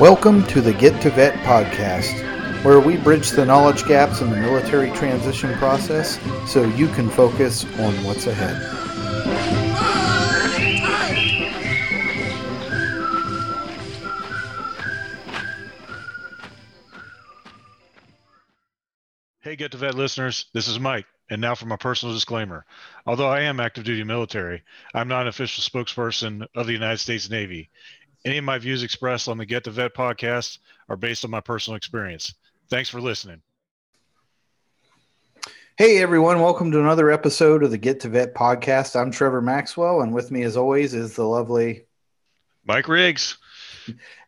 Welcome to the Get to Vet podcast, where we bridge the knowledge gaps in the military transition process so you can focus on what's ahead. Hey, Get to Vet listeners, this is Mike. And now for my personal disclaimer. Although I am active duty military, I'm not an official spokesperson of the United States Navy. Any of my views expressed on the Get to Vet podcast are based on my personal experience. Thanks for listening. Hey, everyone. Welcome to another episode of the Get to Vet podcast. I'm Trevor Maxwell, and with me, as always, is the lovely Mike Riggs.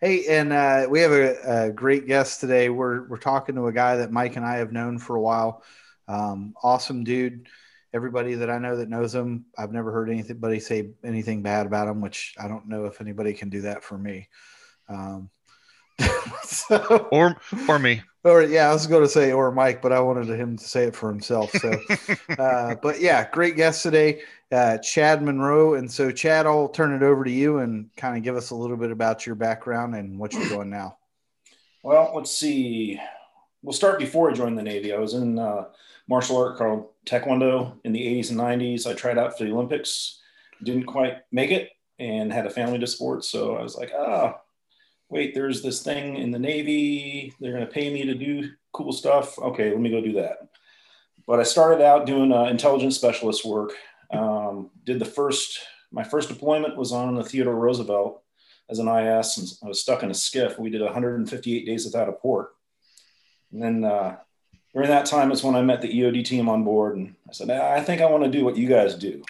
Hey, and uh, we have a, a, great guest today. We're, we're talking to a guy that Mike and I have known for a while. Um, awesome dude. Everybody that I know that knows him, I've never heard anybody say anything bad about him, which I don't know if anybody can do that for me. Um, so, or or me. Or yeah, I was going to say or Mike, but I wanted him to say it for himself. So, uh, but yeah, great guest today, uh, Chad Monroe. And so, Chad, I'll turn it over to you and kind of give us a little bit about your background and what you're doing now. Well, let's see. We'll start before I joined the Navy. I was in uh, martial art called Taekwondo in the 80s and 90s. I tried out for the Olympics, didn't quite make it, and had a family to support. So I was like, ah, wait, there's this thing in the Navy. They're going to pay me to do cool stuff. Okay, let me go do that. But I started out doing uh, intelligence specialist work. Um, did the first, my first deployment was on the Theodore Roosevelt as an IS, and I was stuck in a skiff. We did 158 days without a port. And then uh, during that time is when I met the EOD team on board, and I said, I think I want to do what you guys do.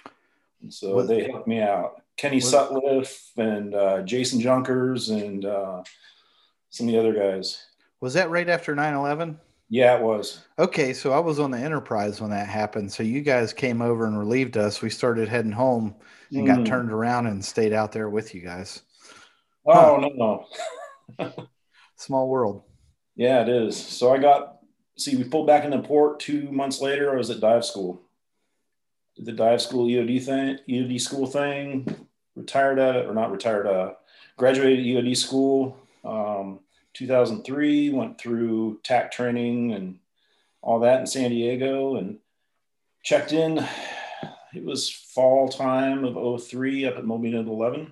And so what? they helped me out. Kenny what? Sutcliffe and uh, Jason Junkers and uh, some of the other guys. Was that right after 9 11? Yeah, it was. Okay, so I was on the Enterprise when that happened. So you guys came over and relieved us. We started heading home and mm. got turned around and stayed out there with you guys. Oh, huh. no, no. Small world. Yeah, it is. So I got see, we pulled back into port two months later. I was at dive school. Did the dive school EOD thing, EOD school thing, retired at it, or not retired, uh, graduated EOD school. Um, 2003, went through TAC training and all that in San Diego and checked in. It was fall time of 03 up at Mobile 11.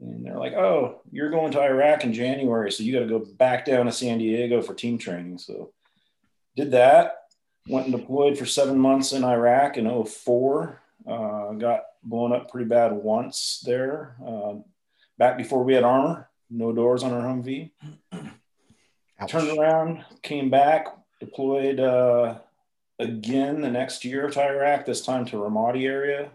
And they're like, oh, you're going to Iraq in January. So you got to go back down to San Diego for team training. So did that. Went and deployed for seven months in Iraq in 04. Uh, got blown up pretty bad once there. Uh, back before we had armor, no doors on our Humvee. Ouch. Turned around, came back, deployed uh, again the next year to Iraq, this time to Ramadi area.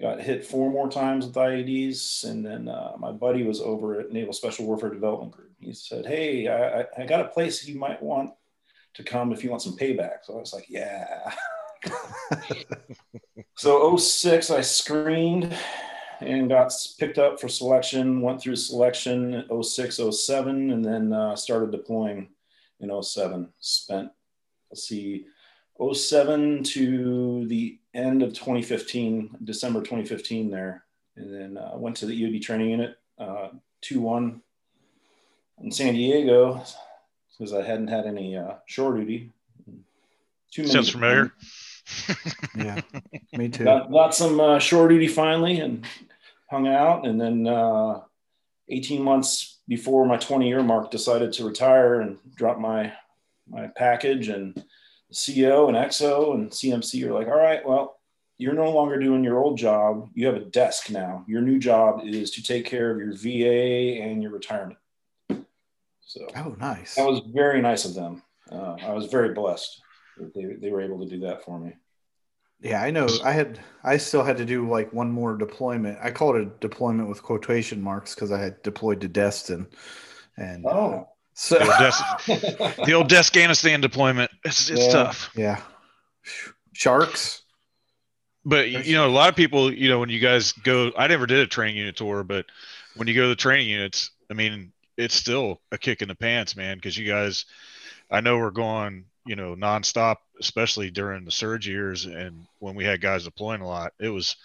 Got hit four more times with IEDs. And then uh, my buddy was over at Naval Special Warfare Development Group. He said, Hey, I, I got a place you might want to come if you want some payback. So I was like, yeah. so 06, I screened and got picked up for selection, went through selection 06, 07, and then uh, started deploying in 07. Spent, let's see, 07 to the end of 2015, December 2015 there. And then uh, went to the EOD training unit, uh, 2 1 in San Diego because I hadn't had any uh, shore duty. Too Sounds familiar. yeah, me too. Got, got some uh, shore duty finally and hung out. And then uh, 18 months before my 20 year mark, decided to retire and drop my my package. And the CEO and XO and CMC are like, all right, well, you're no longer doing your old job. You have a desk now. Your new job is to take care of your VA and your retirement. So oh, nice. That was very nice of them. Uh, I was very blessed that they, they were able to do that for me. Yeah, I know. I had, I still had to do like one more deployment. I call it a deployment with quotation marks because I had deployed to Destin, and oh, uh, so the old, Des- the old Afghanistan deployment. It's it's yeah, tough. Yeah, sharks. But you know, a lot of people, you know, when you guys go, I never did a training unit tour, but when you go to the training units, I mean, it's still a kick in the pants, man, because you guys, I know we're going, you know, nonstop, especially during the surge years and when we had guys deploying a lot. It was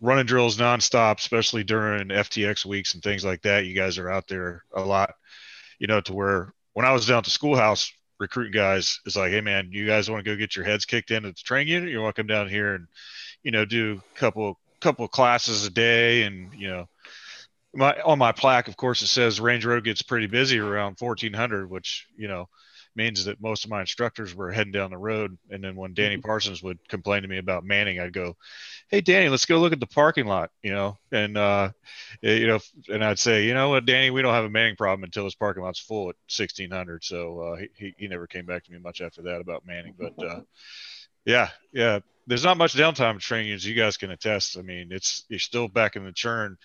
running drills nonstop, especially during FTX weeks and things like that. You guys are out there a lot, you know, to where when I was down at the schoolhouse recruiting guys, it's like, hey man, you guys want to go get your heads kicked in at the training unit? You want to come down here and, you know, do a couple couple classes a day and you know my on my plaque of course it says range road gets pretty busy around 1400 which you know means that most of my instructors were heading down the road. And then when Danny mm-hmm. Parsons would complain to me about Manning, I'd go, Hey, Danny, let's go look at the parking lot, you know? And, uh, you know, and I'd say, you know what, Danny, we don't have a Manning problem until this parking lot's full at 1600. So, uh, he, he never came back to me much after that about Manning, but, uh, yeah, yeah, there's not much downtime training as you guys can attest. I mean, it's, you're still back in the churn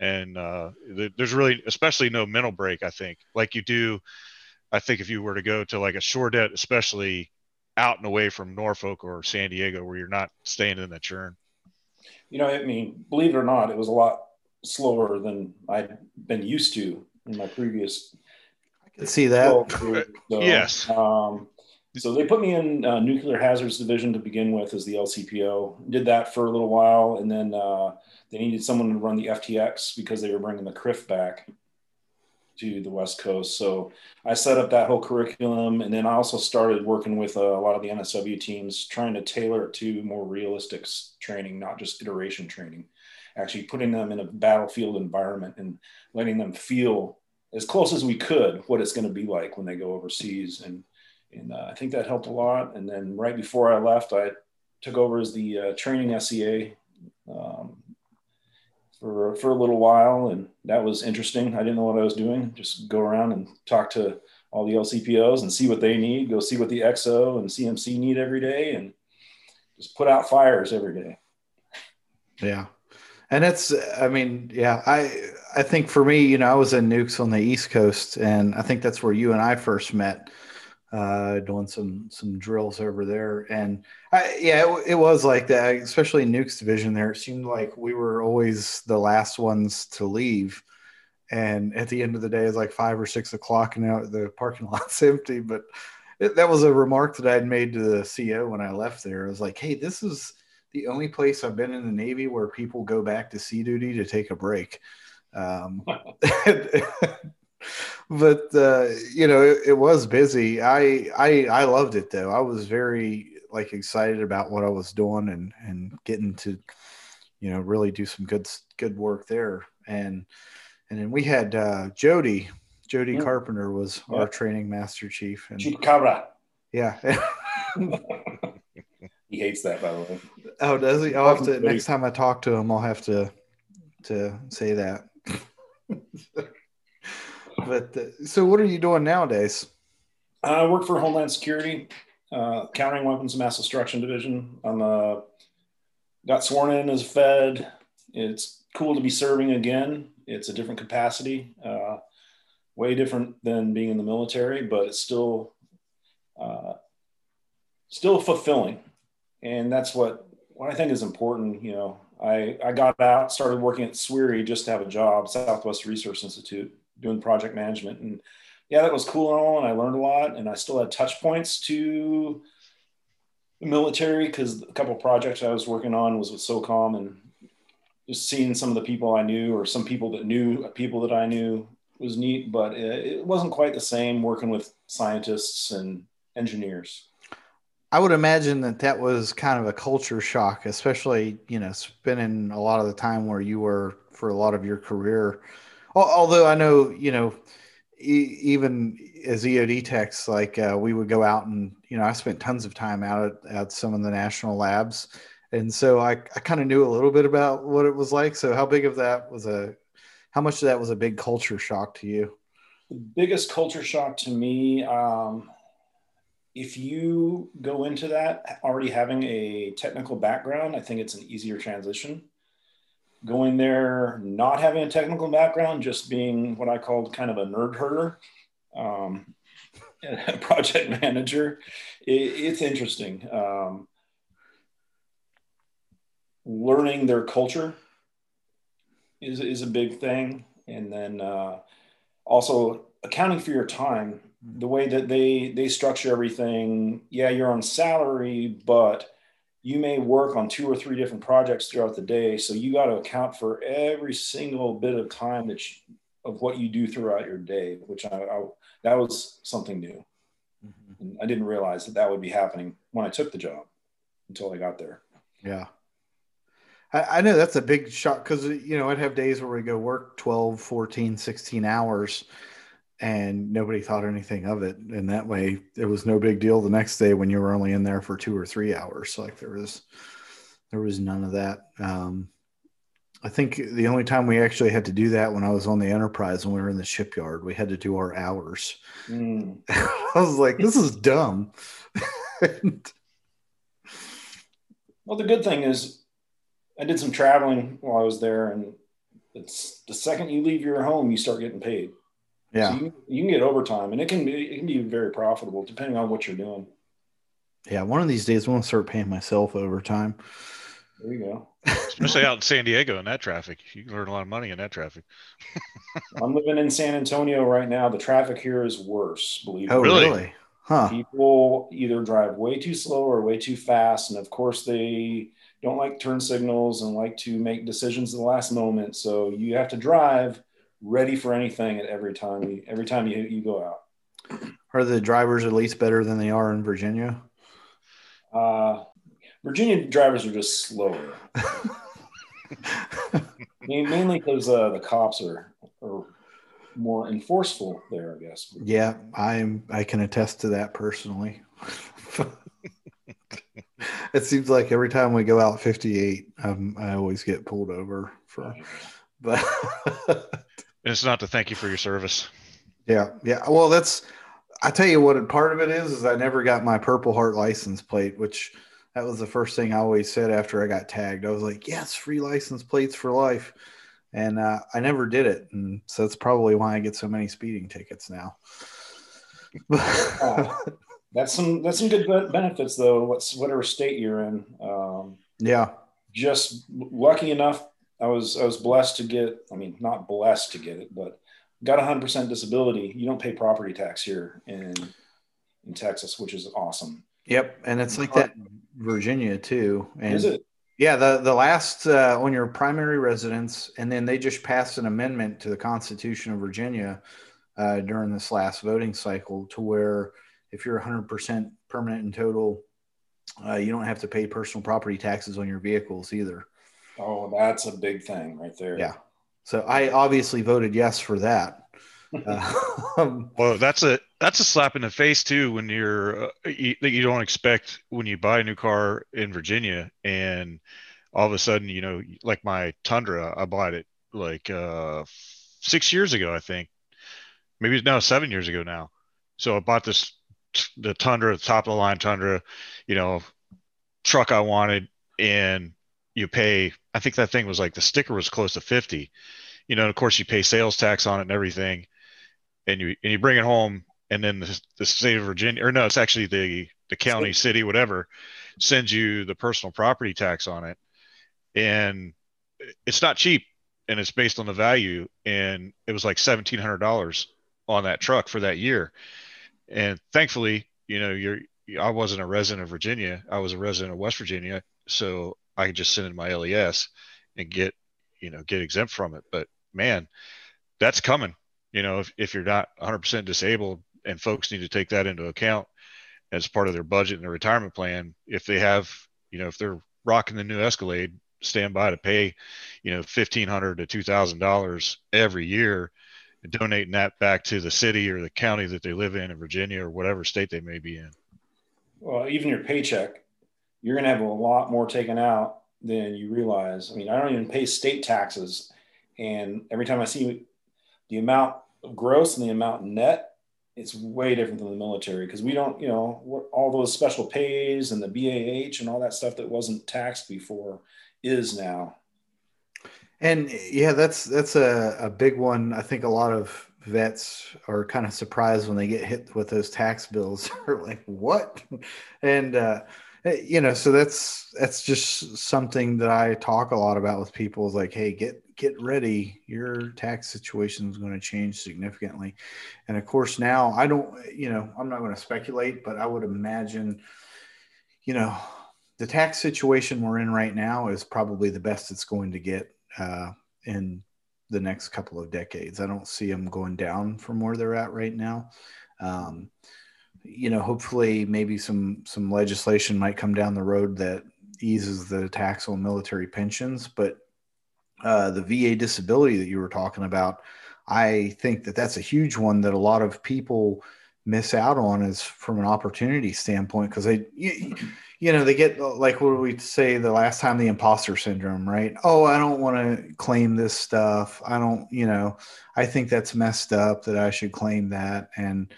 and, uh, there's really, especially no mental break, I think like you do, I think if you were to go to like a shore det, especially out and away from Norfolk or San Diego, where you're not staying in the churn. You know, I mean, believe it or not, it was a lot slower than I'd been used to in my previous. I can see that. So, yes. Um, so they put me in uh, nuclear hazards division to begin with as the LCPO. Did that for a little while, and then uh, they needed someone to run the FTX because they were bringing the CRIF back to the West Coast. So I set up that whole curriculum, and then I also started working with a, a lot of the NSW teams, trying to tailor it to more realistic training, not just iteration training. Actually, putting them in a battlefield environment and letting them feel as close as we could what it's going to be like when they go overseas. And and uh, I think that helped a lot. And then right before I left, I took over as the uh, training SEA. Um, for for a little while, and that was interesting. I didn't know what I was doing. Just go around and talk to all the LCPOs and see what they need. Go see what the XO and CMC need every day, and just put out fires every day. Yeah, and it's. I mean, yeah, I I think for me, you know, I was in nukes on the East Coast, and I think that's where you and I first met uh, doing some some drills over there. And I, yeah, it, it, was like that, especially in Nukes division. There, it seemed like we were always the last ones to leave. And at the end of the day, it's like five or six o'clock, and now the parking lot's empty. But it, that was a remark that I'd made to the CEO when I left there. I was like, "Hey, this is the only place I've been in the Navy where people go back to sea duty to take a break." Um, but uh, you know, it, it, was busy. I, I I loved it though. I was very like excited about what I was doing and and getting to, you know, really do some good good work there. And and then we had uh, Jody. Jody yeah. Carpenter was yeah. our training master chief. And Chief Cabra. Yeah. he hates that, by the way. Oh, does he? I'll have to next time I talk to him. I'll have to to say that. But uh, so, what are you doing nowadays? I work for Homeland Security, uh, Countering Weapons of Mass Destruction Division. I'm uh, got sworn in as a Fed. It's cool to be serving again. It's a different capacity, uh, way different than being in the military, but it's still uh, still fulfilling, and that's what what I think is important. You know, I I got out, started working at SWRI just to have a job, Southwest Research Institute doing project management. And yeah, that was cool and all. And I learned a lot. And I still had touch points to the military because a couple projects I was working on was with SOCOM and just seeing some of the people I knew or some people that knew people that I knew was neat, but it wasn't quite the same working with scientists and engineers. I would imagine that that was kind of a culture shock, especially, you know, spending a lot of the time where you were for a lot of your career although I know, you know, even as EOD techs, like uh, we would go out and, you know, I spent tons of time out at, at some of the national labs. And so I, I kind of knew a little bit about what it was like. So how big of that was a, how much of that was a big culture shock to you? The biggest culture shock to me, um, if you go into that already having a technical background, I think it's an easier transition going there, not having a technical background, just being what I called kind of a nerd herder, um, a project manager, it, it's interesting. Um, learning their culture is, is a big thing. And then uh, also accounting for your time, the way that they, they structure everything. Yeah, you're on salary, but you may work on two or three different projects throughout the day. So you got to account for every single bit of time that you, of what you do throughout your day, which I, I that was something new. Mm-hmm. I didn't realize that that would be happening when I took the job until I got there. Yeah. I, I know that's a big shock because, you know, I'd have days where we go work 12, 14, 16 hours and nobody thought anything of it. And that way it was no big deal the next day when you were only in there for two or three hours. Like there was, there was none of that. Um, I think the only time we actually had to do that when I was on the Enterprise when we were in the shipyard, we had to do our hours. Mm. I was like, this is dumb. well, the good thing is I did some traveling while I was there, and it's the second you leave your home, you start getting paid. Yeah, so you, you, can get overtime, and it can be it can be very profitable depending on what you're doing. Yeah, one of these days, I want to start paying myself overtime. There you go. Especially out in San Diego in that traffic, you can earn a lot of money in that traffic. I'm living in San Antonio right now. The traffic here is worse. Believe oh, me. Oh, really? Huh. People either drive way too slow or way too fast, and of course they don't like turn signals and like to make decisions at the last moment. So you have to drive ready for anything at every time you, every time you, you go out. Are the drivers at least better than they are in Virginia? Uh, Virginia drivers are just slower. mainly because uh, the cops are, are more enforceful there, I guess. Yeah, I'm. I can attest to that personally. it seems like every time we go out 58, um, I always get pulled over for. But it's not to thank you for your service. Yeah, yeah. Well, that's. I tell you what. Part of it is is I never got my Purple Heart license plate, which that was the first thing I always said after I got tagged. I was like, "Yes, free license plates for life," and uh, I never did it, and so that's probably why I get so many speeding tickets now. uh, that's some that's some good benefits though. What's whatever state you're in. Um, yeah. Just lucky enough, I was I was blessed to get. I mean, not blessed to get it, but got 100% disability. You don't pay property tax here in in Texas, which is awesome. Yep, and it's like that Virginia too. And is it? Yeah, the the last uh, on your primary residence, and then they just passed an amendment to the Constitution of Virginia uh, during this last voting cycle to where if you're 100% permanent and total, uh, you don't have to pay personal property taxes on your vehicles either. Oh, that's a big thing right there. Yeah. So I obviously voted yes for that. Uh, well, that's a that's a slap in the face too when you're uh, you, that you don't expect when you buy a new car in Virginia and all of a sudden you know like my Tundra I bought it like uh, six years ago I think maybe now seven years ago now so I bought this the Tundra, the top of the line Tundra, you know, truck I wanted, and you pay. I think that thing was like the sticker was close to fifty. You know, and of course you pay sales tax on it and everything, and you and you bring it home, and then the, the state of Virginia, or no, it's actually the the county, city, whatever, sends you the personal property tax on it, and it's not cheap, and it's based on the value, and it was like seventeen hundred dollars on that truck for that year and thankfully, you know, you're I wasn't a resident of Virginia. I was a resident of West Virginia, so I can just send in my LES and get, you know, get exempt from it. But man, that's coming. You know, if, if you're not 100% disabled, and folks need to take that into account as part of their budget and their retirement plan. If they have, you know, if they're rocking the new Escalade, stand by to pay, you know, fifteen hundred to two thousand dollars every year donating that back to the city or the county that they live in in Virginia or whatever state they may be in. Well, even your paycheck, you're going to have a lot more taken out than you realize. I mean, I don't even pay state taxes. And every time I see the amount of gross and the amount net, it's way different than the military because we don't, you know, all those special pays and the BAH and all that stuff that wasn't taxed before is now. And yeah, that's that's a, a big one. I think a lot of vets are kind of surprised when they get hit with those tax bills. They're like, "What?" And uh, you know, so that's that's just something that I talk a lot about with people. Is like, "Hey, get get ready. Your tax situation is going to change significantly." And of course, now I don't. You know, I'm not going to speculate, but I would imagine, you know, the tax situation we're in right now is probably the best it's going to get uh, in the next couple of decades. I don't see them going down from where they're at right now. Um, you know, hopefully, maybe some some legislation might come down the road that eases the tax on military pensions. But uh, the VA disability that you were talking about, I think that that's a huge one that a lot of people miss out on is from an opportunity standpoint because they you, you, know they get like what we say the last time the imposter syndrome right oh i don't want to claim this stuff i don't you know i think that's messed up that i should claim that and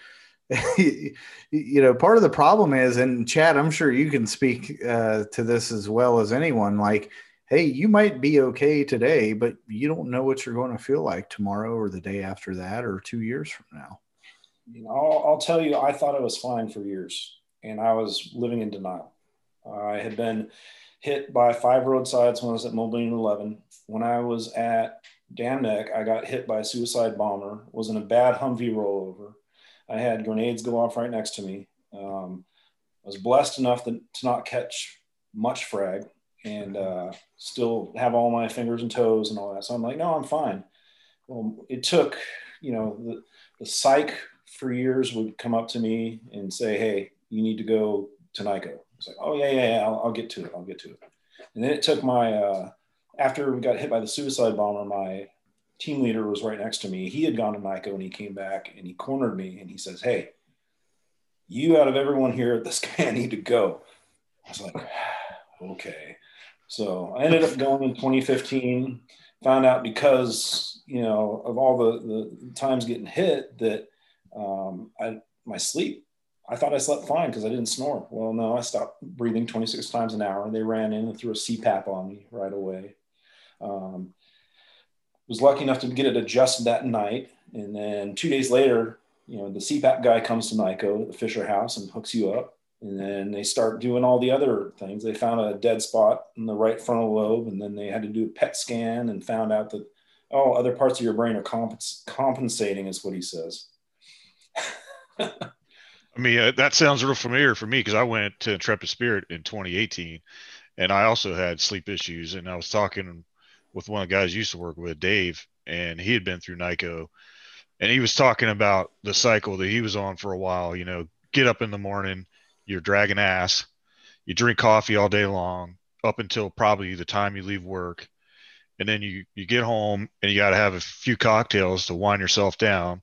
you know part of the problem is and chad i'm sure you can speak uh, to this as well as anyone like hey you might be okay today but you don't know what you're going to feel like tomorrow or the day after that or two years from now you know, I'll, I'll, tell you, I thought it was fine for years, and I was living in denial. I had been hit by five roadsides when I was at Mobile 11. When I was at Dam Neck, I got hit by a suicide bomber. Was in a bad Humvee rollover. I had grenades go off right next to me. Um, I was blessed enough to, to not catch much frag and uh, still have all my fingers and toes and all that. So I'm like, no, I'm fine. Well, it took, you know, the, the psych for years would come up to me and say, Hey, you need to go to NICoE. It's like, Oh yeah, yeah, yeah. I'll, I'll, get to it. I'll get to it. And then it took my, uh, after we got hit by the suicide bomber, my team leader was right next to me. He had gone to NICoE and he came back and he cornered me and he says, Hey, you out of everyone here, this guy I need to go. I was like, okay. So I ended up going in 2015, found out because, you know, of all the, the times getting hit that um, I, my sleep, I thought I slept fine because I didn't snore. Well, no, I stopped breathing 26 times an hour. They ran in and threw a CPAP on me right away. Um, was lucky enough to get it adjusted that night. And then two days later, you know, the CPAP guy comes to NICoE, the Fisher House, and hooks you up. And then they start doing all the other things. They found a dead spot in the right frontal lobe, and then they had to do a PET scan and found out that, oh, other parts of your brain are compens- compensating, is what he says. I mean, uh, that sounds real familiar for me because I went to Intrepid Spirit in 2018, and I also had sleep issues. And I was talking with one of the guys used to work with, Dave, and he had been through NICoE, and he was talking about the cycle that he was on for a while. You know, get up in the morning, you're dragging ass, you drink coffee all day long up until probably the time you leave work, and then you you get home and you got to have a few cocktails to wind yourself down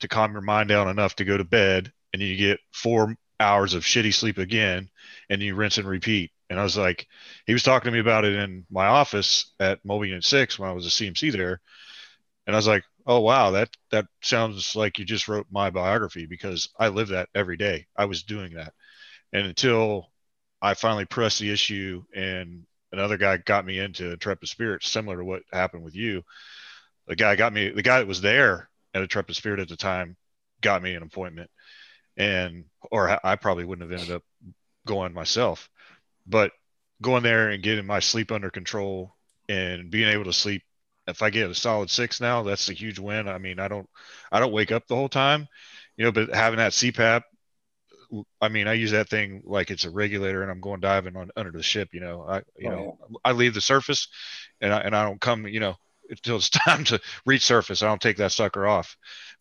to calm your mind down enough to go to bed. And you get four hours of shitty sleep again and you rinse and repeat and i was like he was talking to me about it in my office at mobile unit 6 when i was a cmc there. And i was like oh wow that that sounds like you just wrote my biography because i live that every day. I was doing that. And until i finally pressed the issue and another guy got me into intrepid spirit similar to what happened with you the guy got me the guy that was there at Intrepid Spirit at the time got me an appointment, and or I probably wouldn't have ended up going myself, but going there and getting my sleep under control and being able to sleep. If I get a solid six now, that's a huge win. I mean, I don't, I don't wake up the whole time, you know, but having that CPAP, I mean, I use that thing like it's a regulator, and I'm going diving on under the ship. You know, I, you oh, know, yeah. I leave the surface, and I and I don't come. You know, until it's time to reach surface. I don't take that sucker off.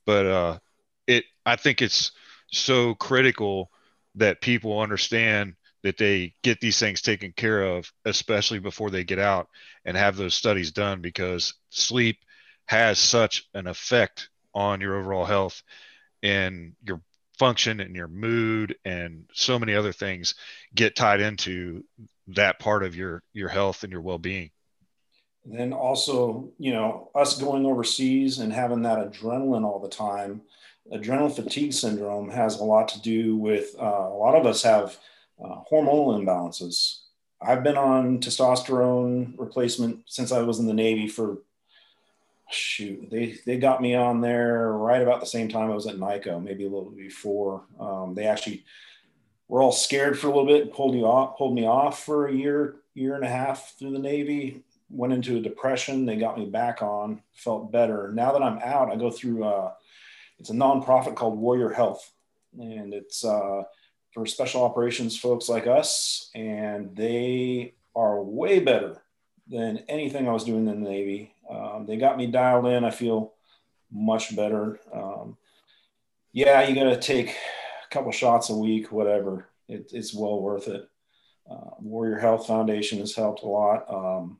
But uh, it, I think it's so critical that people understand that they get these things taken care of, especially before they get out and have those studies done, because sleep has such an effect on your overall health and your function and your mood and so many other things get tied into that part of your your health and your well-being. Then also, you know, us going overseas and having that adrenaline all the time, adrenal fatigue syndrome has a lot to do with uh, a lot of us have uh, hormonal imbalances. I've been on testosterone replacement since I was in the Navy for shoot, they they got me on there right about the same time I was at NICoE, maybe a little before. Um, they actually were all scared for a little bit, pulled me off, pulled me off for a year, year and a half through the Navy went into a depression. They got me back on, felt better. Now that I'm out, I go through, uh, it's a nonprofit called Warrior Health. And it's uh, for special operations folks like us, and they are way better than anything I was doing in the Navy. Um, they got me dialed in. I feel much better. Um, yeah, you got to take a couple shots a week, whatever. It, it's well worth it. Uh, Warrior Health Foundation has helped a lot. Um,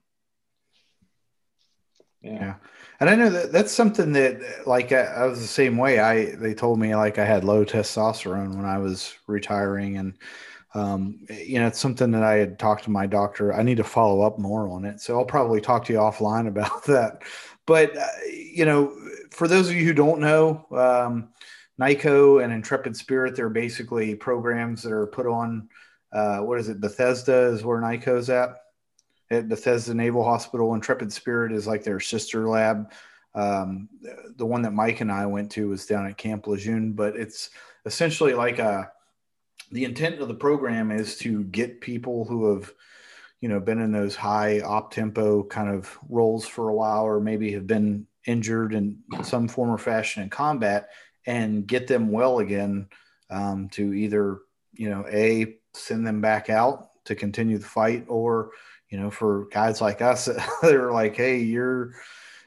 yeah. yeah. And I know that that's something that like I, I, was the same way. I they told me like I had low testosterone when I was retiring, and um, you know it's something that I had talked to my doctor. I need to follow up more on it, so I'll probably talk to you offline about that. But uh, you know, for those of you who don't know, um, NICoE and Intrepid Spirit, they're basically programs that are put on. Uh, what is it? Bethesda is where NICoE's at at Bethesda Naval Hospital. Intrepid Spirit is like their sister lab. Um, the one that Mike and I went to was down at Camp Lejeune, but it's essentially like a. The intent of the program is to get people who have, you know, been in those high op tempo kind of roles for a while, or maybe have been injured in some form or fashion in combat, and get them well again um, to either, you know, a send them back out to continue the fight, or you know, for guys like us, they're like, hey, you're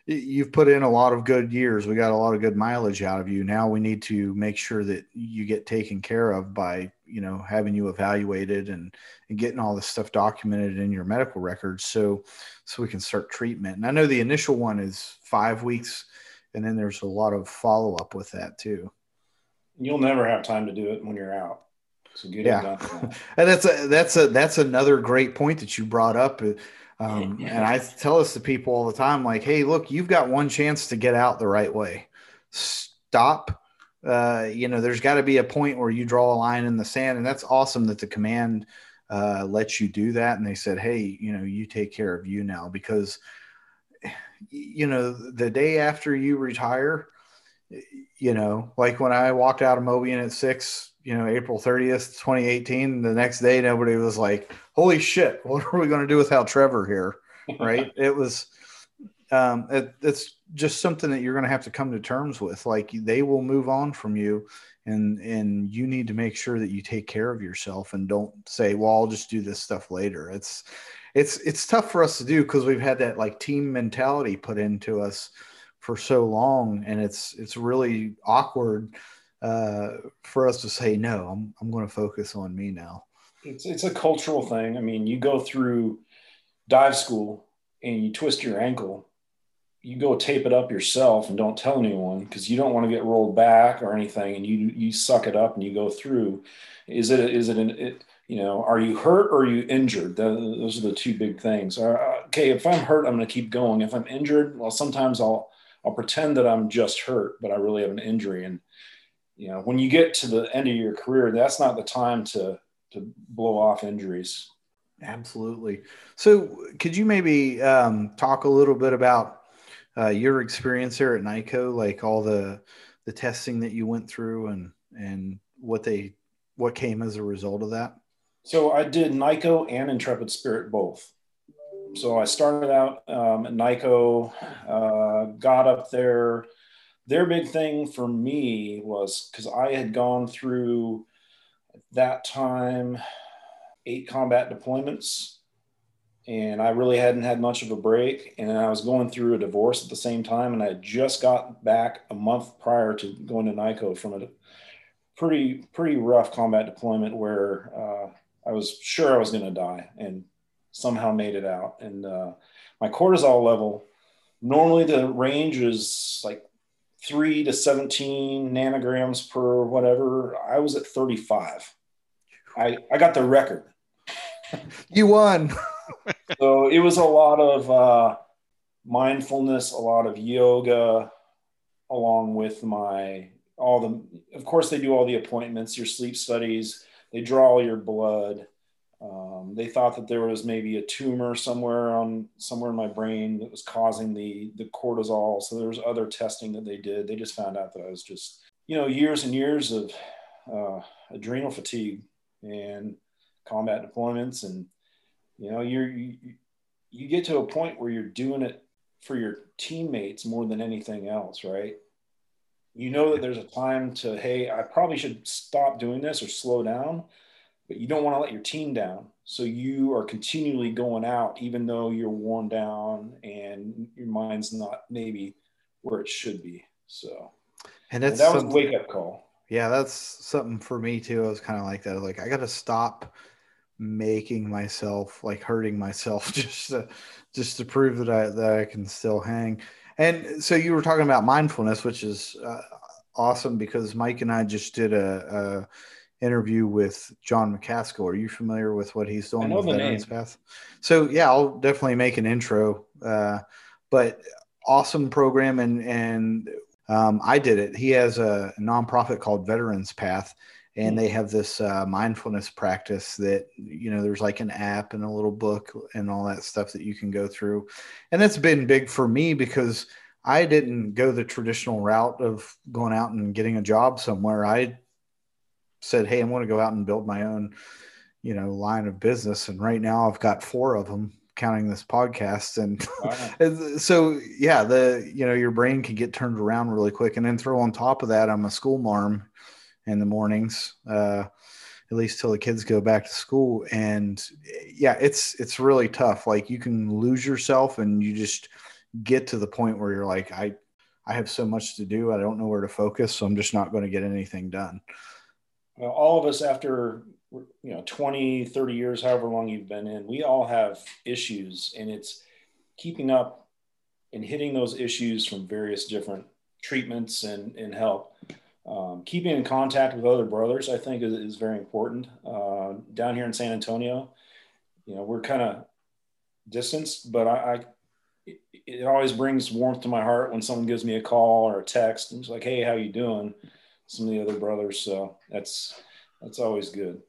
you've put in a lot of good years. We got a lot of good mileage out of you. Now we need to make sure that you get taken care of by, you know, having you evaluated and, and getting all this stuff documented in your medical records so so we can start treatment. And I know the initial one is five weeks and then there's a lot of follow up with that too. You'll never have time to do it when you're out. So get yeah. and that's a that's a that's another great point that you brought up. Um, and I tell this to people all the time, like, hey, look, you've got one chance to get out the right way. Stop. Uh, you know, there's got to be a point where you draw a line in the sand, and that's awesome that the command uh, lets you do that. And they said, hey, you know, you take care of you now because, you know, the day after you retire, you know, like when I walked out of Mobile Unit six, you know, April 30th, 2018, the next day, nobody was like, holy shit, what are we going to do without Trevor here? Right. it was, um, it, it's just something that you're going to have to come to terms with. Like they will move on from you and, and you need to make sure that you take care of yourself and don't say, well, I'll just do this stuff later. It's, it's, it's tough for us to do because we've had that like team mentality put into us for so long and it's, it's really awkward uh, for us to say no i'm, I'm going to focus on me now. It's, it's a cultural thing. I mean you go through dive school and you twist your ankle you go tape it up yourself and don't tell anyone because you don't want to get rolled back or anything and you you suck it up and you go through. Is it is it an it, you know are you hurt or are you injured? Those are the two big things. Uh, okay if i'm hurt i'm going to keep going. If i'm injured well sometimes i'll i'll pretend that i'm just hurt but i really have an injury and you know, when you get to the end of your career, that's not the time to to blow off injuries. Absolutely. So, could you maybe um, talk a little bit about uh, your experience here at NICoE, like all the the testing that you went through, and and what they what came as a result of that? So, I did NICoE and Intrepid Spirit both. So, I started out um, at NICoE, uh, got up there their big thing for me was because I had gone through that time eight combat deployments and I really hadn't had much of a break. And I was going through a divorce at the same time, and I just got back a month prior to going to NICoE from a pretty pretty rough combat deployment where uh, I was sure I was going to die, and somehow made it out. And uh, my cortisol level normally the range is like three to 17 nanograms per whatever. I was at 35. I, I got the record. you won. so it was a lot of uh, mindfulness, a lot of yoga, along with my all the. Of course, they do all the appointments, your sleep studies. They draw all your blood. Um, they thought that there was maybe a tumor somewhere on somewhere in my brain that was causing the the cortisol. So there was other testing that they did. They just found out that I was just you know years and years of uh, adrenal fatigue and combat deployments, and you know you're you, you get to a point where you're doing it for your teammates more than anything else, right? You know that there's a time to, hey, I probably should stop doing this or slow down, but you don't want to let your team down. So you are continually going out, even though you're worn down and your mind's not maybe where it should be. So, and that's and that was a wake up call. Yeah, that's something for me too. I was kind of like that. Like I got to stop making myself like hurting myself just to just to prove that I that I can still hang. And so you were talking about mindfulness, which is uh, awesome because Mike and I just did a, a, interview with Jon Macaskill. Are you familiar with what he's doing with Veterans Path? So yeah, I'll definitely make an intro. Uh, but awesome program, and and um, I did it. He has a nonprofit called Veterans Path, and they have this uh, mindfulness practice that you know there's like an app and a little book and all that stuff that you can go through and that's been big for me because i didn't go the traditional route of going out and getting a job somewhere i said hey i'm going to go out and build my own you know line of business and right now i've got four of them counting this podcast and wow. so yeah the you know your brain can get turned around really quick and then throw on top of that i'm a school marm in the mornings, uh, at least till the kids go back to school. And yeah, it's it's really tough. Like you can lose yourself, and you just get to the point where you're like, I I have so much to do, I don't know where to focus, so I'm just not going to get anything done. Well, all of us after you know 20 30 years however long you've been in we all have issues and it's keeping up and hitting those issues from various different treatments and, and help um, keeping in contact with other brothers, I think, is, is very important. Uh, down here in San Antonio, you know, we're kind of distanced, but I, I it, it, always brings warmth to my heart when someone gives me a call or a text and it's like, "Hey, how you doing?" Some of the other brothers, so that's that's always good.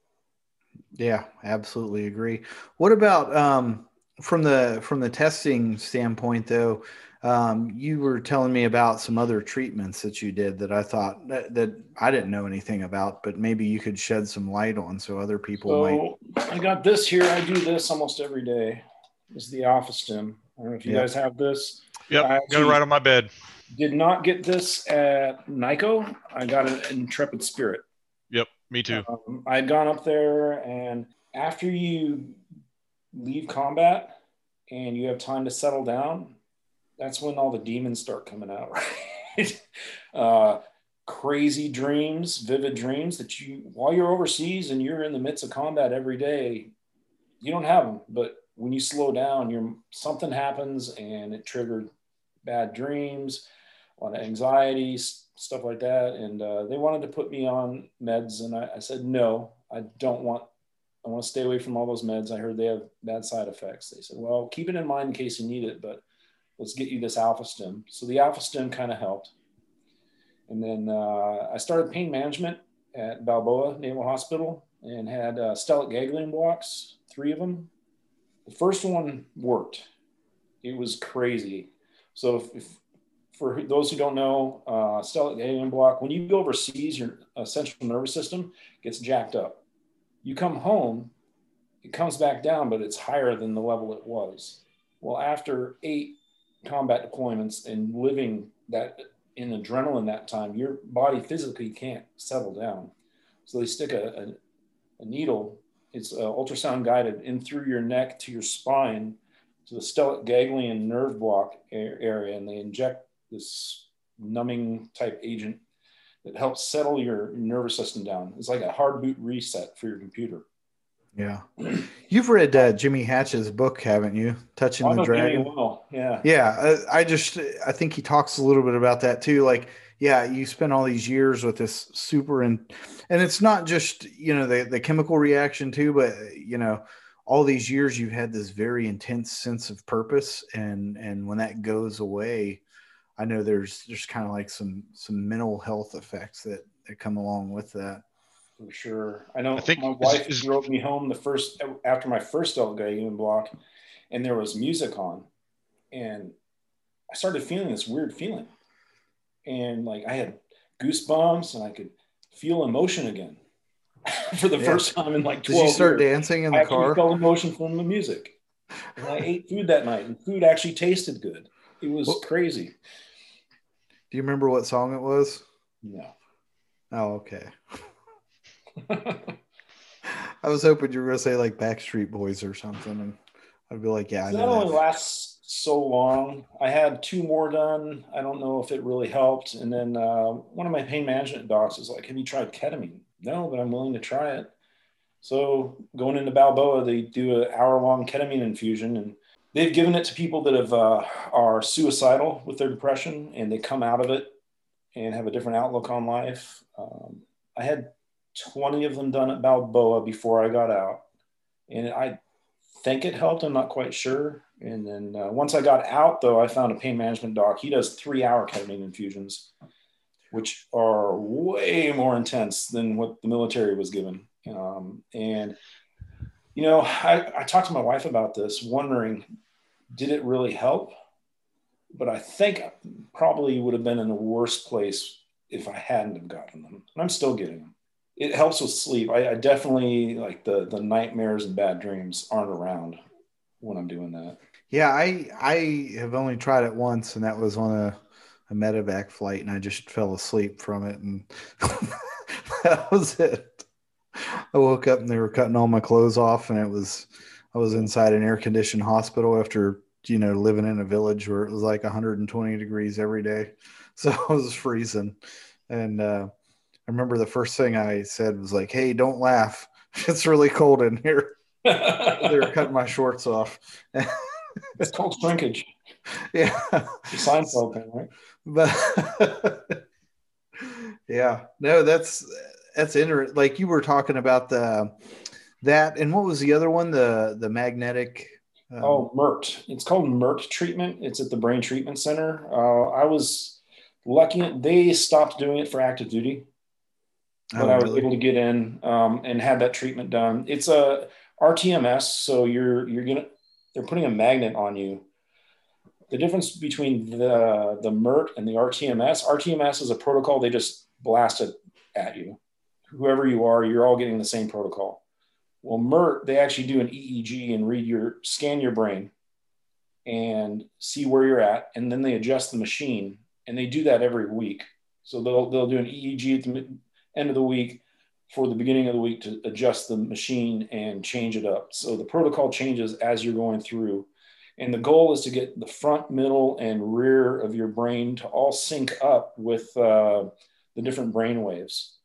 Yeah, absolutely agree. What about um, from the from the testing standpoint, though? Um, you were telling me about some other treatments that you did that I thought that, that, I didn't know anything about, but maybe you could shed some light on so other people so might. I got this here. I do this almost every day. This is the AlphaStim. I don't know if you yep. guys have this. Yep, I got it right on my bed. Did not get this at NICoE. I got an Intrepid Spirit. Yep, me too. Um, I had gone up there, and after you leave combat and you have time to settle down, that's when all the demons start coming out, right? uh, crazy dreams, vivid dreams that you, while you're overseas and you're in the midst of combat every day, you don't have them. But when you slow down, you're something happens and it triggered bad dreams, a lot of anxiety, stuff like that. And uh, they wanted to put me on meds, and I, I said no, I don't want. I want to stay away from all those meds. I heard they have bad side effects. They said, well, keep it in mind in case you need it, but let's get you this AlphaStim. So the AlphaStim kind of helped. And then uh, I started pain management at Balboa Naval Hospital and had uh, stellate blocks, three of them. The first one worked. It was crazy. So if, if for those who don't know, uh, stellate ganglion block, when you go overseas, your uh, central nervous system gets jacked up. You come home, it comes back down, but it's higher than the level it was. Well, after eight combat deployments and living that in adrenaline that time, your body physically can't settle down. So they stick a, a, a needle, it's uh, ultrasound guided, in through your neck to your spine to the stellate ganglion nerve block area, and they inject this numbing type agent that helps settle your nervous system down. It's like a hard boot reset for your computer. Yeah. You've read uh, Jimmy Hatch's book, haven't you? Touching the Dragon. Well. Yeah. Yeah. I, I just, I think he talks a little bit about that too. Like, yeah, you spend all these years with this super and, and it's not just, you know, the, the chemical reaction too, but, you know, all these years you've had this very intense sense of purpose. And, and when that goes away, I know there's, there's kind of like some, some mental health effects that, that come along with that for sure. I know I think my wife is, drove me home the first after my first Elgin block, and there was music on, and I started feeling this weird feeling, and like I had goosebumps, and I could feel emotion again for the yeah. first time in like twelve. Did you start years. dancing in the I car? I felt emotion from the music. And I ate food that night, and food actually tasted good. It was crazy. Do you remember what song it was? No. Oh, okay. I was hoping you were gonna say like Backstreet Boys or something, and I'd be like, yeah, I that know only lasts so long. I had two more done. I don't know if it really helped. And then uh, one of my pain management docs was like, "Have you tried ketamine?" No, but I'm willing to try it. So going into Balboa, they do an hour long ketamine infusion, and they've given it to people that have uh, are suicidal with their depression, and they come out of it and have a different outlook on life. Um, I had 20 of them done at Balboa before I got out, and I think it helped. I'm not quite sure. And then uh, once I got out, though, I found a pain management doc. He does three hour ketamine infusions, which are way more intense than what the military was given. Um, and, you know, I, I talked to my wife about this, wondering, did it really help? But I think probably would have been in a worse place if I hadn't have gotten them. And I'm still getting them. It helps with sleep. I, I definitely like the the nightmares and bad dreams aren't around when I'm doing that. Yeah, I I have only tried it once, and that was on a, a medevac flight, and I just fell asleep from it, and that was it. I woke up and they were cutting all my clothes off, and it was I was inside an air conditioned hospital after you know living in a village where it was like 120 degrees every day, so I was freezing, and uh, I remember the first thing I said was like, "Hey, don't laugh. It's really cold in here." they were cutting my shorts off. it's called shrinkage. Yeah. Seinfeld thing, right? But yeah, no, that's that's interesting. Like you were talking about the that, and what was the other one? The the magnetic. Um, oh, MERT. It's called MERT treatment. It's at the Brain Treatment Center. Uh, I was lucky; they stopped doing it for active duty, but oh, I was really? able to get in um, and had that treatment done. It's a RTMS, so you're you're gonna they're putting a magnet on you. The difference between the the MERT and the RTMS, RTMS is a protocol they just blast it at you. Whoever you are, you're all getting the same protocol. Well, MERT, they actually do an EEG and read your scan your brain and see where you're at, and then they adjust the machine, and they do that every week. So they'll they'll do an EEG at the end of the week for the beginning of the week to adjust the machine and change it up. So the protocol changes as you're going through. And the goal is to get the front, middle, and rear of your brain to all sync up with uh, the different brain waves.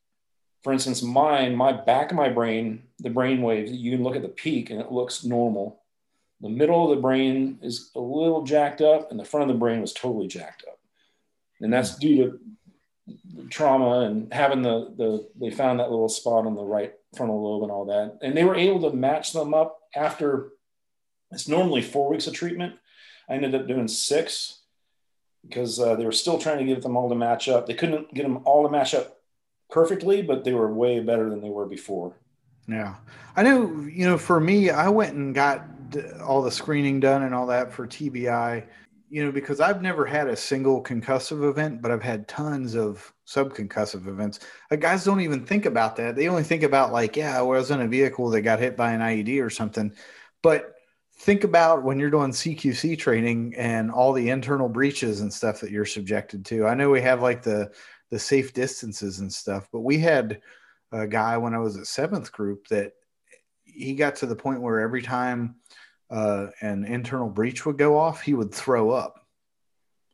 For instance, mine, my back of my brain, the brain wave, you can look at the peak and it looks normal. The middle of the brain is a little jacked up, and the front of the brain was totally jacked up. And that's due to trauma and having the the they found that little spot on the right frontal lobe and all that. And they were able to match them up after it's normally four weeks of treatment. I ended up doing six because uh, they were still trying to get them all to match up. They couldn't get them all to match up perfectly but they were way better than they were before yeah i know you know for me i went and got all the screening done and all that for tbi you know, because I've never had a single concussive event, but I've had tons of subconcussive events. Like guys don't even think about that. They only think about like, yeah, I was in a vehicle that got hit by an IED or something. But think about when you're doing CQC training and all the internal breaches and stuff that you're subjected to. I know we have like the the safe distances and stuff, but we had a guy when I was at seventh group that he got to the point where every time uh, an internal breach would go off, he would throw up.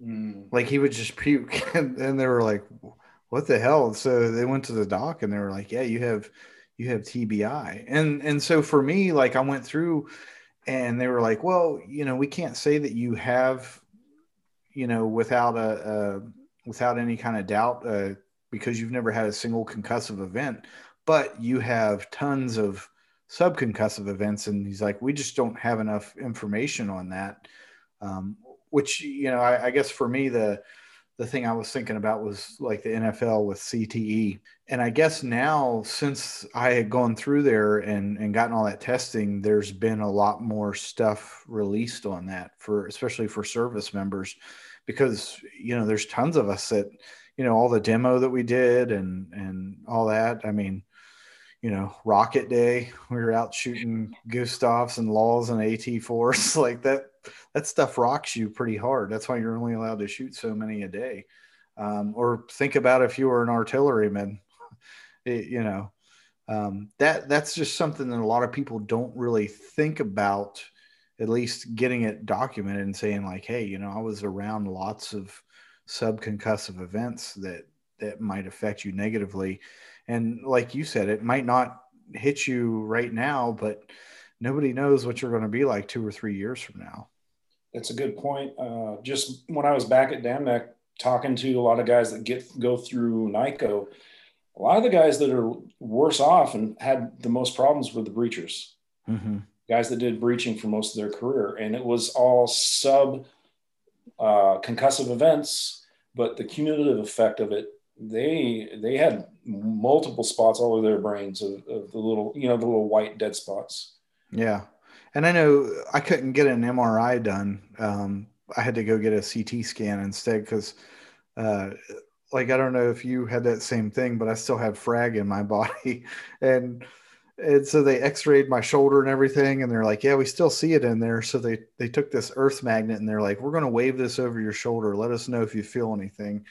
Mm. Like he would just puke. And, and they were like, what the hell? So they went to the doc and they were like, yeah, you have, you have TBI. And, and so for me, like I went through and they were like, well, you know, we can't say that you have, you know, without a, a without any kind of doubt, uh, because you've never had a single concussive event, but you have tons of subconcussive events and he's like we just don't have enough information on that. Um, which you know I, I, guess for me the the thing i was thinking about was like the nfl with cte and i guess now since i had gone through there and and gotten all that testing there's been a lot more stuff released on that for especially for service members because you know there's tons of us that you know all the demo that we did and and all that i mean you know, rocket day. We were out shooting Gustafs and laws and AT4s like that. That stuff rocks you pretty hard. That's why you're only allowed to shoot so many a day. Um, or think about if you were an artilleryman, it, you know, um, that that's just something that a lot of people don't really think about at least getting it documented and saying like hey you know i was around lots of subconcussive events that that might affect you negatively. And like you said it might not hit you right now but nobody knows what you're going to be like two or three years from now. That's a good point. Uh, just when i was back at Dam Neck talking to a lot of guys that get go through NICoE a lot of the guys that are worse off and had the most problems with the breachers. Mm-hmm. guys that did breaching for most of their career. And it was all sub uh, concussive events but the cumulative effect of it they they had multiple spots all over their brains of, of the little you know the little white dead spots. Yeah. And i know i couldn't get an mri done. Um, i had to go get a ct scan instead because uh, like I don't know if you had that same thing, but I still have frag in my body, and and so they X-rayed my shoulder and everything, and they're like, yeah, we still see it in there. So they they took this Earth magnet and they're like, we're going to wave this over your shoulder. Let us know if you feel anything.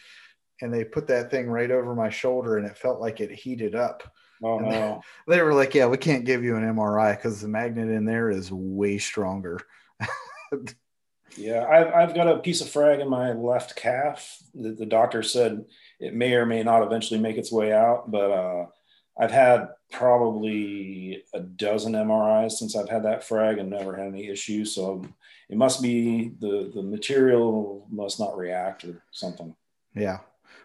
And they put that thing right over my shoulder, and it felt like it heated up. Oh no! They, they were like, yeah, we can't give you an MRI because the magnet in there is way stronger. Yeah, I've, I've got a piece of frag in my left calf that the doctor said it may or may not eventually make its way out, but uh, I've had probably a dozen MRIs since I've had that frag and never had any issues. So it must be the the material must not react or something. Yeah.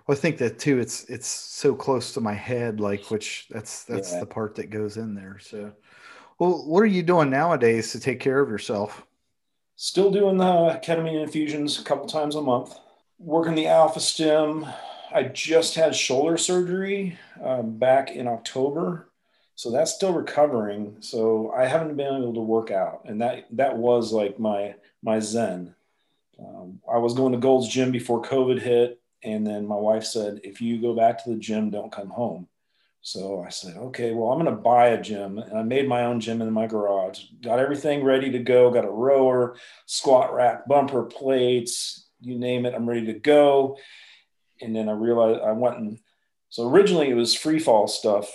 Well, I think that too. It's it's so close to my head, like which that's that's yeah. the part that goes in there. So, well, what are you doing nowadays to take care of yourself? Still doing the ketamine infusions a couple times a month. Working the alpha stim. I just had shoulder surgery um, back in October, so that's still recovering. So I haven't been able to work out, and that that was like my my zen. Um, I was going to Gold's Gym before COVID hit, and then my wife said, "If you go back to the gym, don't come home." So I said, okay, well, I'm going to buy a gym. And I made my own gym in my garage, got everything ready to go, got a rower, squat rack, bumper plates, you name it, I'm ready to go. And then I realized I went and so originally it was free fall stuff.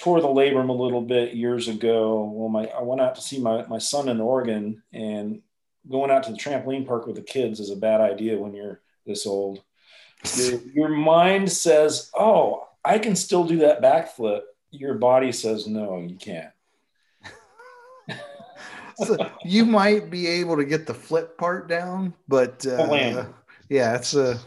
Tore the labrum a little bit years ago. Well, my I went out to see my, my son in Oregon and going out to the trampoline park with the kids is a bad idea when you're this old. Your, your mind says, oh, I can still do that backflip. Your body says, no, you can't. so you might be able to get the flip part down, but uh, yeah, it's a.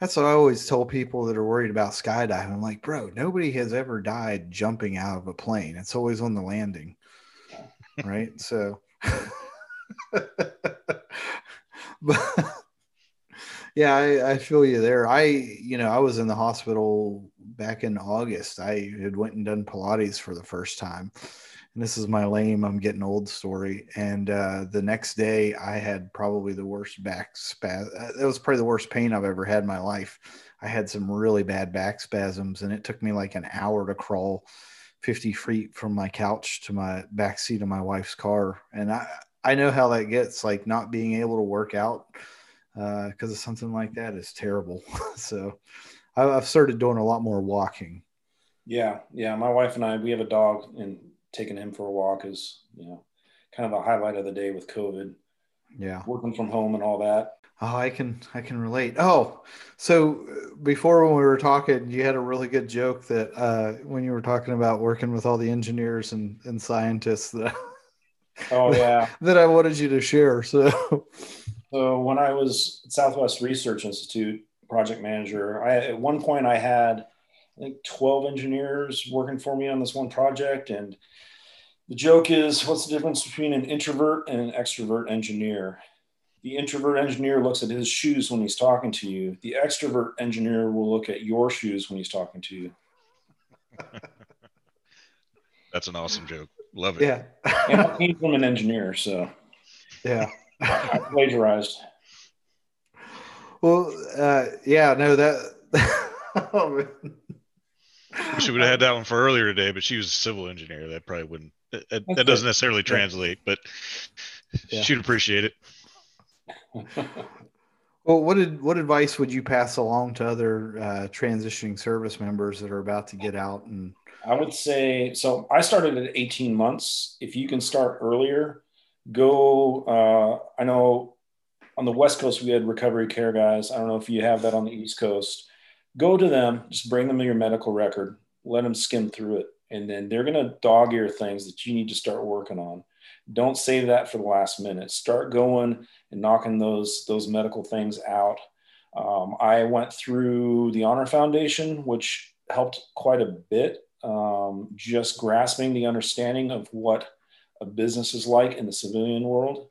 That's what I always told people that are worried about skydiving. I'm like, bro, nobody has ever died jumping out of a plane. It's always on the landing, right? So, but yeah, I, I, feel you there. I, you know, I was in the hospital back in August. I had went and done Pilates for the first time. And this is my lame, I'm getting old story. And uh, the next day, I had probably the worst back spasm. It was probably the worst pain I've ever had in my life. I had some really bad back spasms, and it took me like an hour to crawl 50 feet from my couch to my back seat of my wife's car. And I, I know how that gets, like not being able to work out because uh, of something like that is terrible. so I've started doing a lot more walking. Yeah, yeah. My wife and I, we have a dog, and taking him for a walk is, you know, kind of a highlight of the day with COVID. Yeah, working from home and all that. Oh, I can I can relate. Oh, so before when we were talking, you had a really good joke that uh, when you were talking about working with all the engineers and, and scientists that oh yeah that I wanted you to share. So so when I was at Southwest Research Institute project manager, I at one point I had I think 12 engineers working for me on this one project. And the joke is what's the difference between an introvert and an extrovert engineer? The introvert engineer looks at his shoes when he's talking to you. The extrovert engineer will look at your shoes when he's talking to you. That's an awesome joke. Love it. Yeah. and I came from an engineer, so yeah. I plagiarized. Well, uh, yeah, no, that. oh, she would have had that one for earlier today, but she was a civil engineer. That probably wouldn't. That, that doesn't necessarily translate, but yeah. she'd appreciate it. Well, what did what advice would you pass along to other uh, transitioning service members that are about to get out? And I would say so. I started at 18 months. If you can start earlier, go. Uh, I know on the West Coast we had recovery care guys. I don't know if you have that on the East Coast. Go to them. Just bring them your medical record. Let them skim through it, and then they're going to dog ear things that you need to start working on. Don't save that for the last minute. Start going and knocking those those medical things out. Um, I went through the Honor Foundation, which helped quite a bit, um, just grasping the understanding of what a business is like in the civilian world.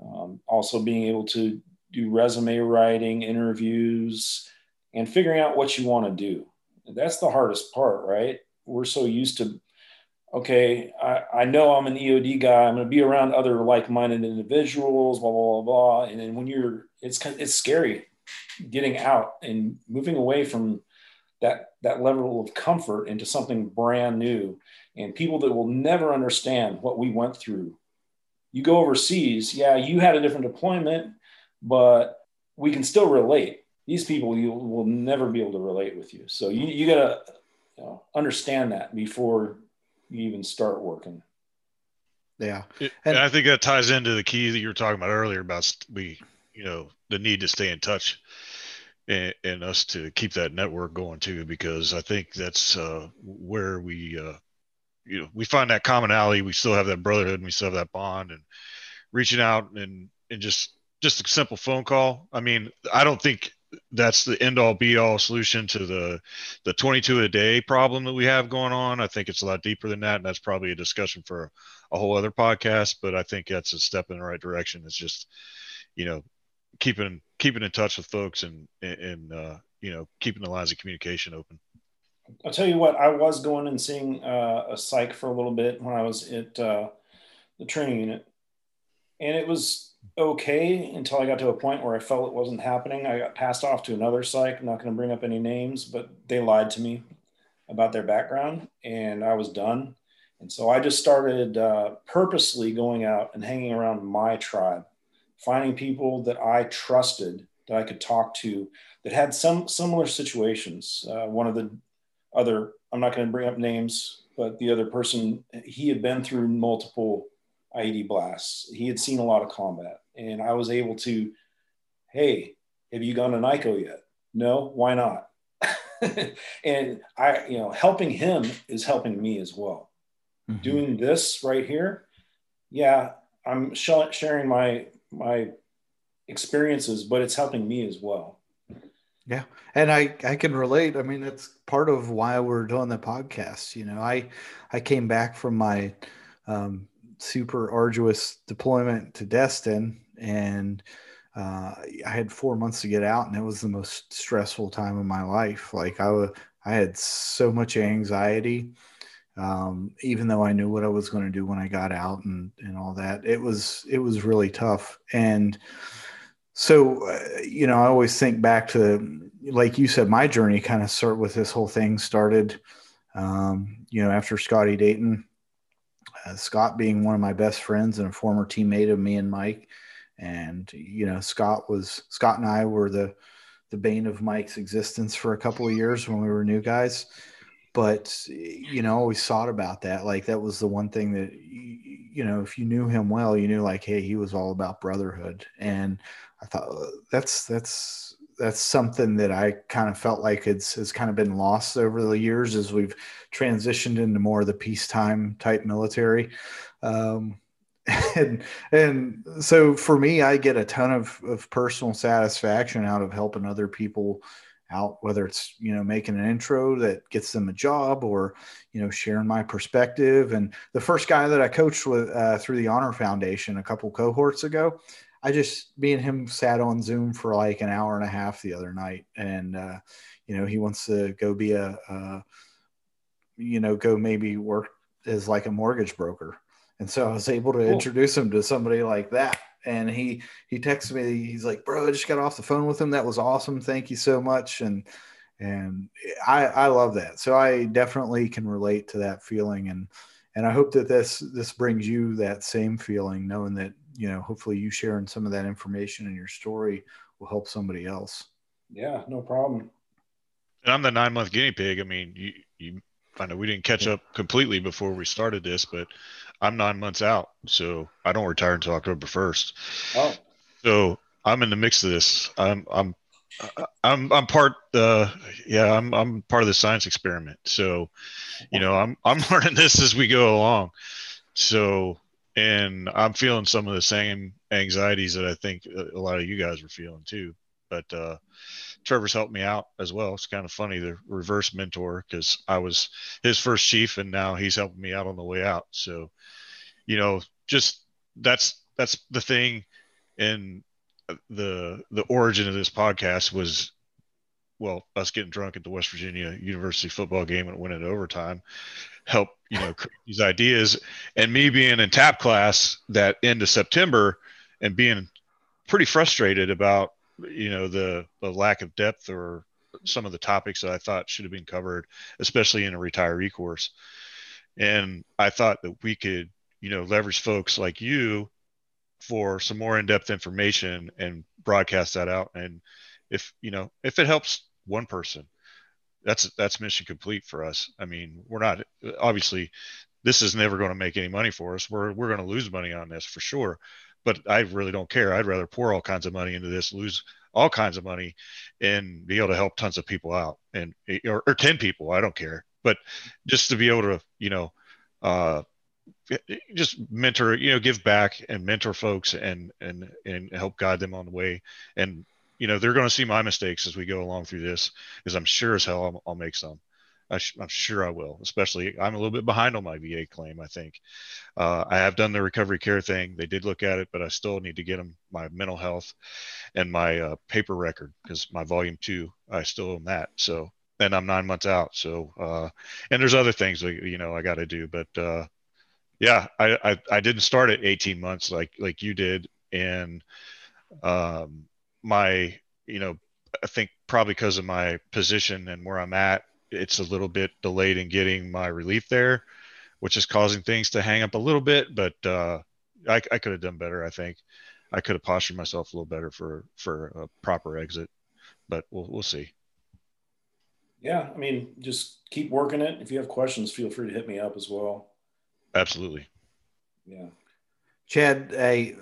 Um, also, being able to do resume writing, interviews, and figuring out what you want to do. That's the hardest part, right? We're so used to okay, I, I know I'm an EOD guy. I'm going to be around other like-minded individuals, blah, blah, blah, blah. And then when you're, it's, it's scary getting out and moving away from that, that level of comfort into something brand new and people that will never understand what we went through. You go overseas. Yeah. You had a different deployment, but we can still relate. These people you will never be able to relate with you. So you, you got to you know, understand that before you even start working. Yeah. and I think that ties into the key that you were talking about earlier about we, you know, the need to stay in touch and, and us to keep that network going too, because I think that's uh, where we, uh, you know, we find that commonality. We still have that brotherhood and we still have that bond and reaching out and, and just, just a simple phone call. I mean, I don't think that's the end all be all solution to the the 22 a day problem that we have going on. I think it's a lot deeper than that and that's probably a discussion for a whole other podcast but i think that's a step in the right direction. It's just you know keeping keeping in touch with folks and and uh, you know keeping the lines of communication open. I'll tell you what i was going and seeing uh, a psych for a little bit when i was at uh, the training unit. And it was okay until I got to a point where I felt it wasn't happening. I got passed off to another psych. I'm not going to bring up any names, but they lied to me about their background, and I was done. And so I just started uh, purposely going out and hanging around my tribe, finding people that I trusted that I could talk to that had some similar situations. Uh, one of the other, I'm not going to bring up names, but the other person, he had been through multiple IED blasts. He had seen a lot of combat, and I was able to, hey, have you gone to NICoE yet? No, why not? and I, you know, helping him is helping me as well. Mm-hmm. Doing this right here, yeah, I'm sh- sharing my my experiences, but it's helping me as well. Yeah, and I I can relate. I mean, it's part of why we're doing the podcast. You know, I I came back from my um, super arduous deployment to Destin, and uh, I had four months to get out, and it was the most stressful time of my life. Like I, was, I had so much anxiety, um, even though I knew what I was going to do when I got out and and all that. It was it was really tough, and so uh, you know, I always think back to like you said, my journey kind of start with this whole thing started. Um, you know, after Scotty Dayton, uh, Scott being one of my best friends and a former teammate of me and Mike. And, you know, Scott was, Scott and I were the, the bane of Mike's existence for a couple of years when we were new guys. But, you know, always thought about that. Like that was the one thing that, you know, if you knew him well, you knew like, hey, he was all about brotherhood. And I thought that's, that's, that's something that I kind of felt like it's has kind of been lost over the years as we've transitioned into more of the peacetime type military. Um, and and so for me, I get a ton of, of personal satisfaction out of helping other people out, whether it's you know making an intro that gets them a job or you know sharing my perspective. And the first guy that I coached with uh, through the Honor Foundation a couple cohorts ago, I just me and him sat on Zoom for like an hour and a half the other night, and uh, you know he wants to go be a, a, you know go maybe work as like a mortgage broker, and so I was able to cool. introduce him to somebody like that. And he he texted me. He's like, "Bro, I just got off the phone with him. That was awesome. Thank you so much." And and I I love that. So I definitely can relate to that feeling and and I hope that this this brings you that same feeling, knowing that you know, hopefully you sharing some of that information and your story will help somebody else. Yeah, no problem. And I'm the nine month guinea pig. I mean, you, you, I know we didn't catch up completely before we started this, but I'm nine months out, so I don't retire until October 1st. Oh, so I'm in the mix of this. I'm, I'm, I'm, I'm part. Uh, yeah, I'm, I'm part of the science experiment. So, you know, I'm, I'm learning this as we go along. So, and I'm feeling some of the same anxieties that I think a lot of you guys were feeling too. But uh, Trevor's helped me out as well. It's kind of funny the reverse mentor because I was his first chief, and now he's helping me out on the way out. So, you know, just that's that's the thing, and the the origin of this podcast was well us getting drunk at the West Virginia University football game and winning overtime help you know create these ideas. And me being in tap class that end of september and being pretty frustrated about you know the, the lack of depth or some of the topics that i thought should have been covered especially in a retiree course. And i thought that we could you know leverage folks like you for some more in-depth information and broadcast that out. And if you know if it helps one person that's that's mission complete for us. I mean, we're not obviously this is never going to make any money for us. We're we're going to lose money on this for sure. But I really don't care. I'd rather pour all kinds of money into this, lose all kinds of money, and be able to help tons of people out, and or, or ten people. I don't care. But just to be able to, you know, uh, just mentor, you know, give back and mentor folks and and and help guide them on the way and you know they're going to see my mistakes as we go along through this because i'm sure as hell i'll, I'll make some. I am sure i will especially i'm a little bit behind on my va claim i think. Uh, i have done the recovery care thing. They did look at it but i still need to get them my mental health and my uh, paper record because my volume two i still own that. So and i'm nine months out so uh, and there's other things that you know i got to do but uh, yeah I, I i didn't start at 18 months like like you did. And um my you know i think probably because of my position and where i'm at it's a little bit delayed in getting my relief there which is causing things to hang up a little bit but uh, I, I could have done better i think. I could have postured myself a little better for for a proper exit but we'll, we'll see. Yeah i mean just keep working it. If you have questions feel free to hit me up as well. Absolutely. Yeah. Chad a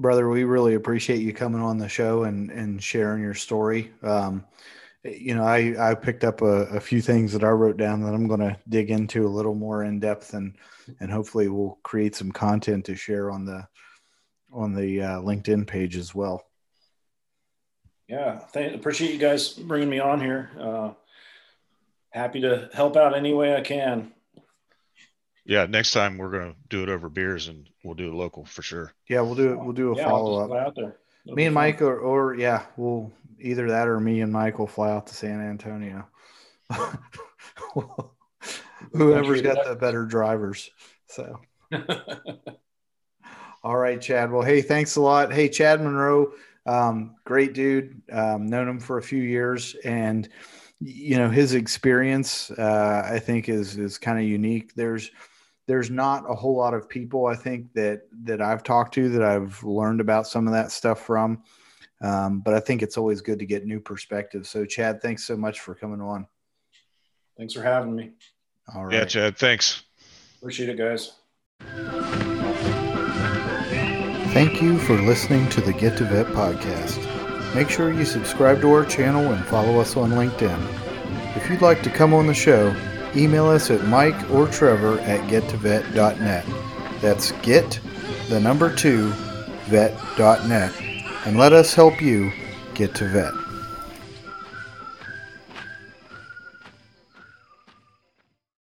brother, we really appreciate you coming on the show and, and sharing your story. Um, you know, I, I picked up a, a, few things that I wrote down that I'm going to dig into a little more in depth and, and hopefully we'll create some content to share on the, on the uh, LinkedIn page as well. Yeah. Thank, appreciate you guys bringing me on here. Uh, happy to help out any way I can yeah, next time we're gonna do it over beers and we'll do it local for sure. Yeah, we'll do it. We'll do a yeah, follow up. out there. It'll me and fun. Mike, or, or yeah, we'll either that or me and Mike will fly out to San Antonio. Whoever's got the better drivers. So. All right, Chad. Well, hey, thanks a lot. Hey, Chad Monroe, um, great dude. Um, known him for a few years, and you know his experience, uh, I think, is is kind of unique. There's there's not a whole lot of people I think that that I've talked to that I've learned about some of that stuff from. Um, but I think it's always good to get new perspectives. So, Chad, thanks so much for coming on. Thanks for having me. All right. Yeah, Chad, thanks. Appreciate it, guys. Thank you for listening to the Get to Vet podcast. Make sure you subscribe to our channel and follow us on LinkedIn. If you'd like to come on the show, email us at mike or trevor at gettovet.net. That's get, the number two, vet.net, and let us help you get to vet.